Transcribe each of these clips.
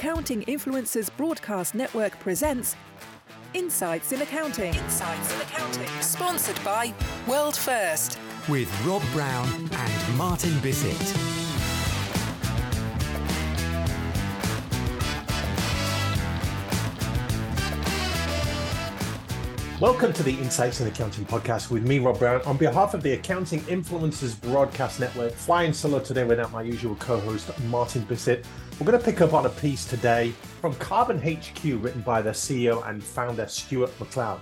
Accounting Influencers Broadcast Network presents Insights in Accounting. Insights in Accounting. Sponsored by World First. with Rob Brown and Martin Bissett. Welcome to the Insights in Accounting podcast with me, Rob Brown. On behalf of the Accounting Influencers Broadcast Network, flying solo today without my usual co host, Martin Bissett. We're going to pick up on a piece today from Karbon HQ, written by their CEO and founder, Stuart McLeod.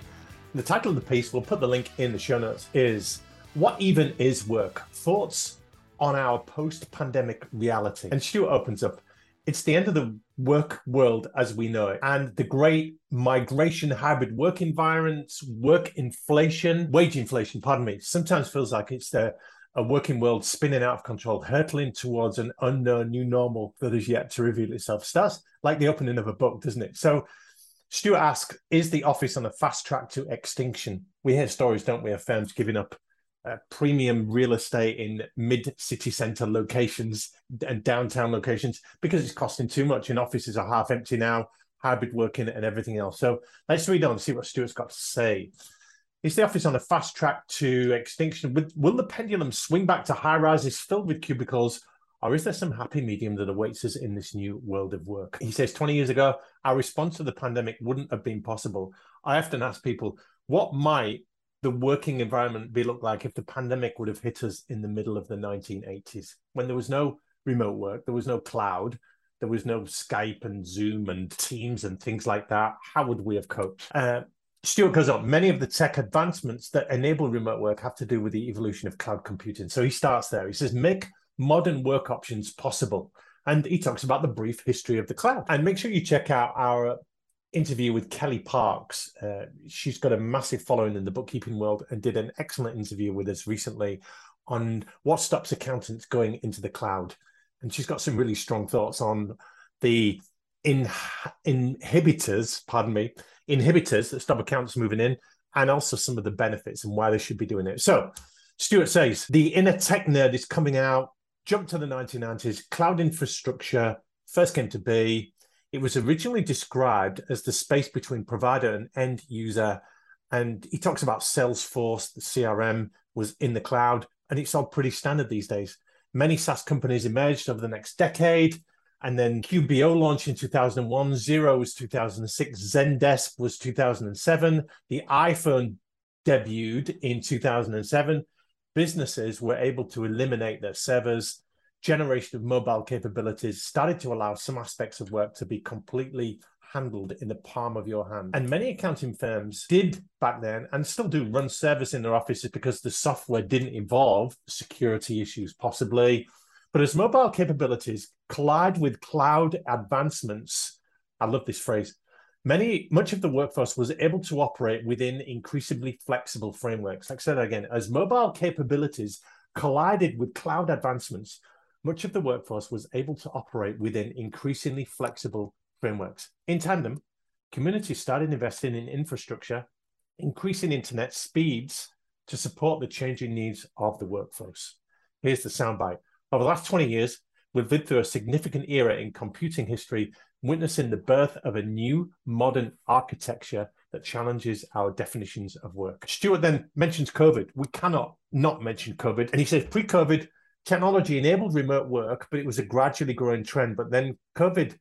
The title of the piece, we'll put the link in the show notes, is What Even Is Work? Thoughts on Our Post Pandemic Reality. And Stuart opens up it's the end of the work world as we know it. And the great migration hybrid work environments work inflation wage inflation pardon me sometimes feels like it's the a working world spinning out of control hurtling towards an unknown new normal that is yet to reveal itself. Starts like the opening of a book doesn't it? So stuart asks is the office on a fast track to extinction? We hear stories don't we of firms giving up uh, premium real estate in mid city center locations and downtown locations because it's costing too much and offices are half empty now hybrid working and everything else. So let's read on and see what stuart's got to say. Is the office on a fast track to extinction? Will, will the pendulum swing back to high rises filled with cubicles or is there some happy medium that awaits us in this new world of work? He says 20 years ago our response to the pandemic wouldn't have been possible. I often ask people what might the working environment be look like if the pandemic would have hit us in the middle of the 1980s when there was no remote work there was no cloud there was no skype and zoom and teams and things like that how would we have coped? Uh, stuart goes on many of the tech advancements that enable remote work have to do with the evolution of cloud computing. So he starts there. He says make modern work options possible. And he talks about the brief history of the cloud. And make sure you check out our interview with Kellie Parks. Uh, she's got a massive following in the bookkeeping world and did an excellent interview with us recently on what stops accountants going into the cloud. And she's got some really strong thoughts on the in, inhibitors, pardon me, inhibitors that stop accountants moving in, and also some of the benefits and why they should be doing it. So, Stuart says the inner tech nerd is coming out. Jump to the 1990s, cloud infrastructure first came to be it was originally described as the space between provider and end user. And he talks about Salesforce, the CRM was in the cloud, and it's all pretty standard these days. Many SaaS companies emerged over the next decade. And then QBO launched in 2001, Xero was 2006, Zendesk was 2007, the iPhone debuted in 2007. Businesses were able to eliminate their servers generation of mobile capabilities started to allow some aspects of work to be completely handled in the palm of your hand. And many accounting firms did back then and still do run service in their offices because the software didn't involve security issues, possibly. But as mobile capabilities collide with cloud advancements, I love this phrase. Many, much of the workforce was able to operate within increasingly flexible frameworks. Like I said again, as mobile capabilities collided with cloud advancements, much of the workforce was able to operate within increasingly flexible frameworks. In tandem, communities started investing in infrastructure, increasing internet speeds to support the changing needs of the workforce. Here's the soundbite. Over the last 20 years, we've lived through a significant era in computing history, witnessing the birth of a new modern architecture that challenges our definitions of work. Stuart then mentions COVID. We cannot not mention COVID. And he says pre COVID, technology enabled remote work, but it was a gradually growing trend. But then COVID,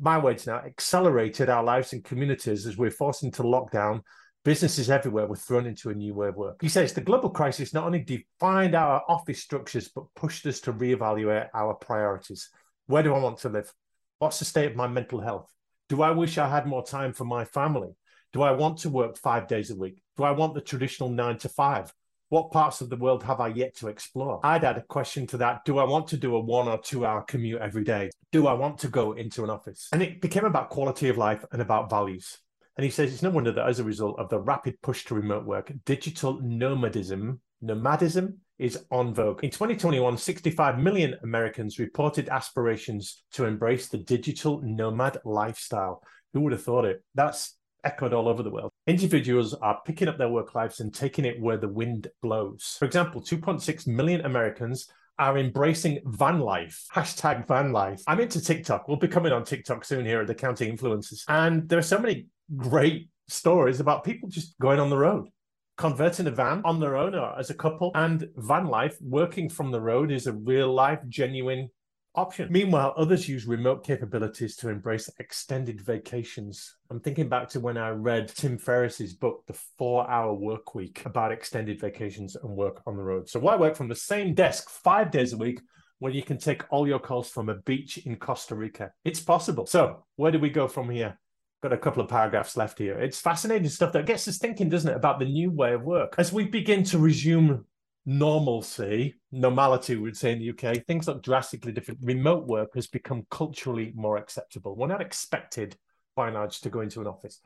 my words now, accelerated our lives and communities as we're forced into lockdown. Businesses everywhere were thrown into a new way of work. He says the global crisis not only defined our office structures, but pushed us to reevaluate our priorities. Where do I want to live? What's the state of my mental health? Do I wish I had more time for my family? Do I want to work five days a week? Do I want the traditional nine to five? What parts of the world have I yet to explore? I'd add a question to that. Do I want to do a one or two hour commute every day? Do I want to go into an office? And it became about quality of life and about values. And he says it's no wonder that as a result of the rapid push to remote work, digital nomadism, nomadism is on vogue. In 2021, 65 million Americans reported aspirations to embrace the digital nomad lifestyle. Who would have thought it? That's echoed all over the world. Individuals are picking up their work lives and taking it where the wind blows. For example, 2.6 million Americans are embracing van life. Hashtag van life. I'm into TikTok. We'll be coming on TikTok soon here at the Accounting Influencers. And there are so many great stories about people just going on the road converting a van on their own or as a couple and van life working from the road is a real life genuine option. Meanwhile, others use remote capabilities to embrace extended vacations. I'm thinking back to when I read Tim Ferriss's book, The Four Hour Work Week, about extended vacations and work on the road. So why work from the same desk five days a week when you can take all your calls from a beach in Costa Rica? It's possible. So where do we go from here? Got a couple of paragraphs left here. It's fascinating stuff that gets us thinking, doesn't it, about the new way of work. As we begin to resume normalcy, normality, we'd say in the UK, things look drastically different. Remote work has become culturally more acceptable. We're not expected, by and large, to go into an office.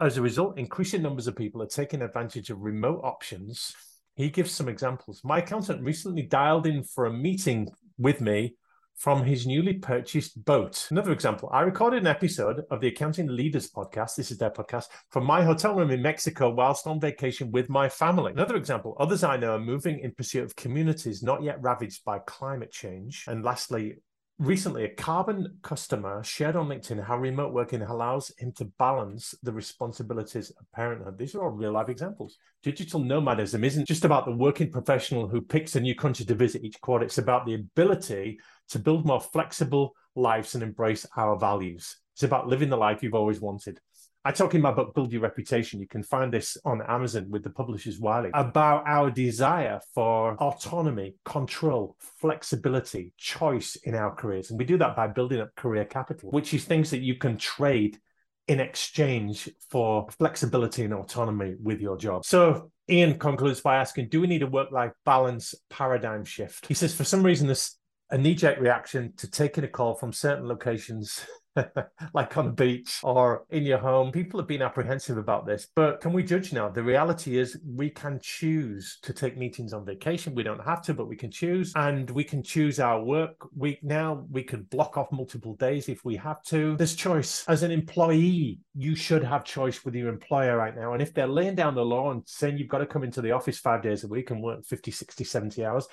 As a result, increasing numbers of people are taking advantage of remote options. He gives some examples. My accountant recently dialed in for a meeting with me from his newly purchased boat. Another example, I recorded an episode of the Accounting Leaders podcast. This is their podcast from my hotel room in Mexico whilst on vacation with my family. Another example, others I know are moving in pursuit of communities not yet ravaged by climate change. And lastly, Recently, a Karbon customer shared on LinkedIn how remote working allows him to balance the responsibilities of parenthood. These are all real life examples. Digital nomadism isn't just about the working professional who picks a new country to visit each quarter, it's about the ability to build more flexible lives and embrace our values. It's about living the life you've always wanted. I talk in my book, Build Your Reputation. You can find this on Amazon with the publishers Wiley about our desire for autonomy, control, flexibility, choice in our careers. And we do that by building up career capital, which is things that you can trade in exchange for flexibility and autonomy with your job. So Ian concludes by asking, do we need a work-life balance paradigm shift? He says, for some reason, there's a knee-jerk reaction to taking a call from certain locations like on the beach or in your home. People have been apprehensive about this, but can we judge now? The reality is we can choose to take meetings on vacation. We don't have to, but we can choose. And we can choose our work week now. We could block off multiple days if we have to. There's choice. As an employee, you should have choice with your employer right now. And if they're laying down the law and saying you've got to come into the office five days a week and work 50, 60, 70 hours,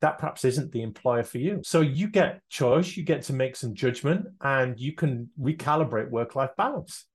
that perhaps isn't the employer for you. So you get choice, you get to make some judgment, and you can recalibrate work life balance.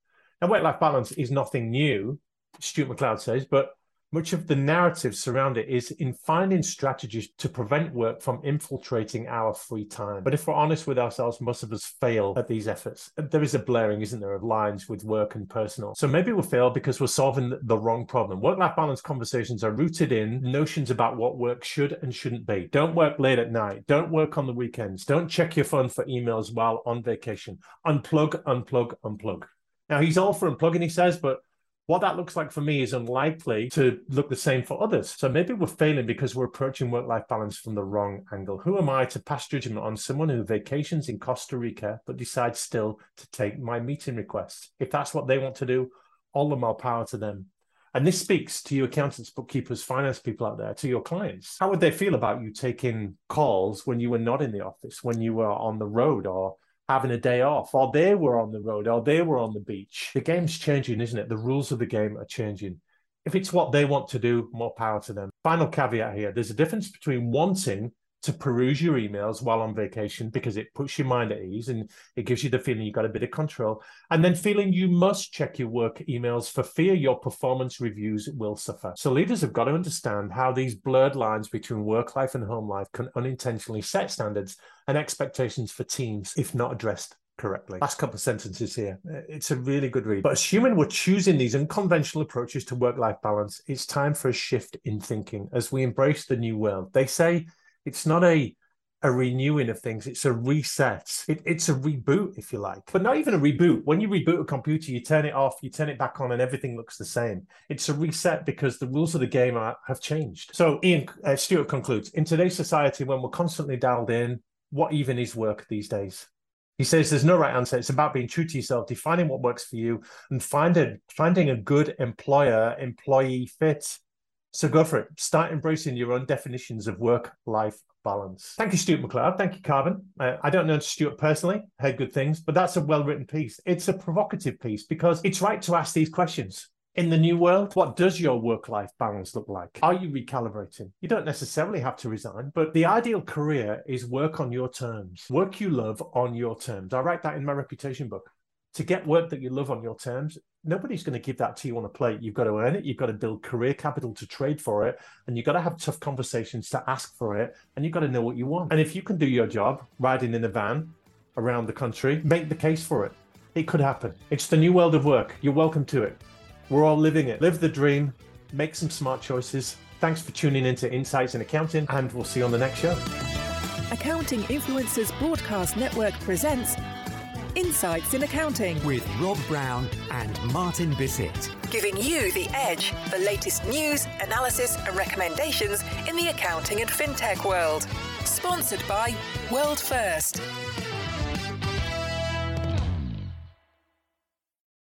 Now, work life balance is nothing new, Stuart McLeod says, but much of the narrative surround it is in finding strategies to prevent work from infiltrating our free time. But if we're honest with ourselves, most of us fail at these efforts. There is a blurring, isn't there, of lines with work and personal. So maybe we fail because we're solving the wrong problem. Work life balance conversations are rooted in notions about what work should and shouldn't be. Don't work late at night. Don't work on the weekends. Don't check your phone for emails while on vacation. Unplug, unplug, unplug. Now, he's all for unplugging, he says, but what that looks like for me is unlikely to look the same for others. So maybe we're failing because we're approaching work life balance from the wrong angle. Who am I to pass judgment on someone who vacations in Costa Rica but decides still to take my meeting requests? If that's what they want to do, all the more power to them. And this speaks to you accountants, bookkeepers, finance people out there, to your clients. How would they feel about you taking calls when you were not in the office, when you were on the road or having a day off, or they were on the road, or they were on the beach. The game's changing, isn't it? The rules of the game are changing. If it's what they want to do, more power to them. Final caveat here there's a difference between wanting to peruse your emails while on vacation because it puts your mind at ease and it gives you the feeling you've got a bit of control. And then feeling you must check your work emails for fear your performance reviews will suffer. So leaders have got to understand how these blurred lines between work life and home life can unintentionally set standards and expectations for teams if not addressed correctly. Last couple of sentences here. It's a really good read. But assuming we're choosing these unconventional approaches to work life balance, it's time for a shift in thinking as we embrace the new world. They say it's not a a renewing of things. It's a reset. It, it's a reboot, if you like, but not even a reboot. When you reboot a computer, you turn it off, you turn it back on, and everything looks the same. It's a reset because the rules of the game are, have changed. So, Ian uh, Stuart concludes In today's society, when we're constantly dialed in, what even is work these days? He says there's no right answer. It's about being true to yourself, defining what works for you, and finding finding a good employer employee fit. So go for it. Start embracing your own definitions of work life balance. Thank you, Stuart McLeod. Thank you, Karbon. Uh, I don't know Stuart personally, heard good things, but that's a well written piece. It's a provocative piece because it's right to ask these questions. In the new world, what does your work life balance look like? Are you recalibrating? You don't necessarily have to resign, but the ideal career is work on your terms, work you love on your terms. I write that in my reputation book. To get work that you love on your terms, nobody's going to give that to you on a plate. You've got to earn it. You've got to build career capital to trade for it. And you've got to have tough conversations to ask for it. And you've got to know what you want. And if you can do your job riding in a van around the country, make the case for it. It could happen. It's the new world of work. You're welcome to it. We're all living it. Live the dream, make some smart choices. Thanks for tuning into Insights in Accounting, and we'll see you on the next show. Accounting Influencers Broadcast Network presents Insights in Accounting. with Rob Brown and Martin Bissett. Giving you the edge, the latest news, analysis, and recommendations in the accounting and fintech world. Sponsored by World First.